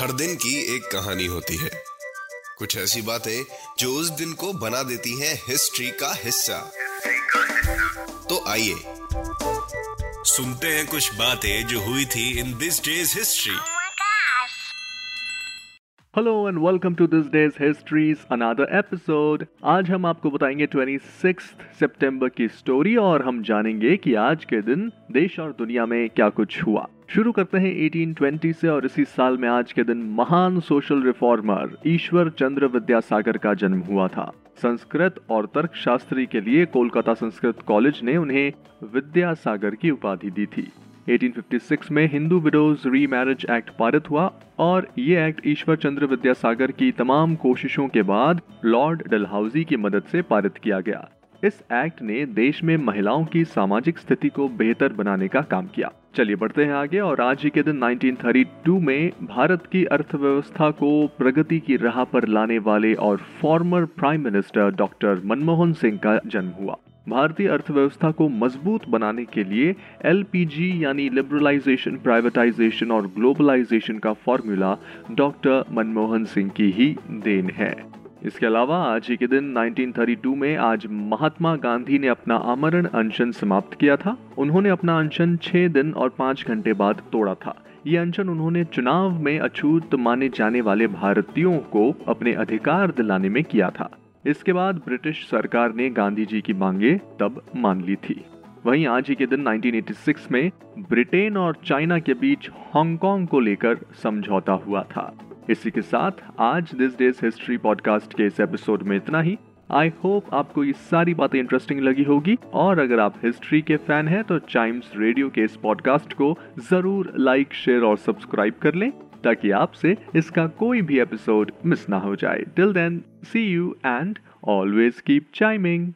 हर दिन की एक कहानी होती है। कुछ ऐसी बातें जो उस दिन को बना देती हैं हिस्ट्री का हिस्सा। तो आइए सुनते हैं कुछ बातें जो हुई थी in this day's history. Hello and welcome to this day's history's another episode आज हम आपको बताएँगे 26 सितंबर की स्टोरी और हम जानेंगे कि आज के दिन देश और दुनिया में क्या कुछ हुआ। शुरू करते हैं 1820 से और इसी साल में आज के दिन महान सोशल रिफॉर्मर ईश्वर चंद्र विद्यासागर का जन्म हुआ था। संस्कृत और तर्क शास्त्री के लिए कोलकाता संस्कृत कॉलेज ने उन्हें विद्यासागर की उपाधि दी थी। 1856 में Hindu widows remarriage act पारित हुआ और ये एक्ट ईश्वर चंद्र विद्यासागर की तमाम कोशिशों के बाद लॉर्ड डलहाउजी की मदद से पारित किया गया। इस एक्ट ने देश में महिलाओं की सामाजिक स्थिति को बेहतर बनाने का काम किया। चलिए बढ़ते हैं आगे और आज ही के दिन 1932 में भारत की अर्थव्यवस्था को प्रगति की राह पर लाने वाले और former prime minister doctor Manmohan Singh का जन्म हुआ। भारतीय अर्थव्यवस्था को मज़बूत बनाने के लिए एलपीजी यानी लिबरलाइजेशन प्राइवेटाइजेशन और ग्लोबलाइजेशन का फॉर्मूला डॉक्टर मनमोहन सिंह की ही देन है। इसके अलावा आज ही के दिन 1932 में आज महात्मा गांधी ने अपना आमरण अनशन समाप्त किया था। उन्होंने अपना अनशन छह दिन और पाँच घंटे बाद तोड़ा था। ये अनशन उन्होंने चुनाव में अछूत माने जाने वाले भारतीयों को अपने अधिकार दिलाने में किया था। इसके बाद ब्रिटिश सरकार ने गांधी जी की मांगे तब मान ली थी। वहीं आज ही के दिन 1986 में ब्रिटेन और चाइना के बीच हांगकांग को लेकर समझौता हुआ था। इसी के साथ आज दिस डेज़ हिस्ट्री पॉडकास्ट के इस एपिसोड में इतना ही। आई होप आपको ये सारी बातें इंटरेस्टिंग लगी होगी और अगर आप हिस्ट्री के फ़ैन हैं तो टाइम्स रेडियो के इस पॉडकास्ट को ज़रूर लाइक शेयर और सब्सक्राइब कर लें ताकि आपसे इसका कोई भी एपिसोड मिस ना हो जाए। Till then see you and always keep chiming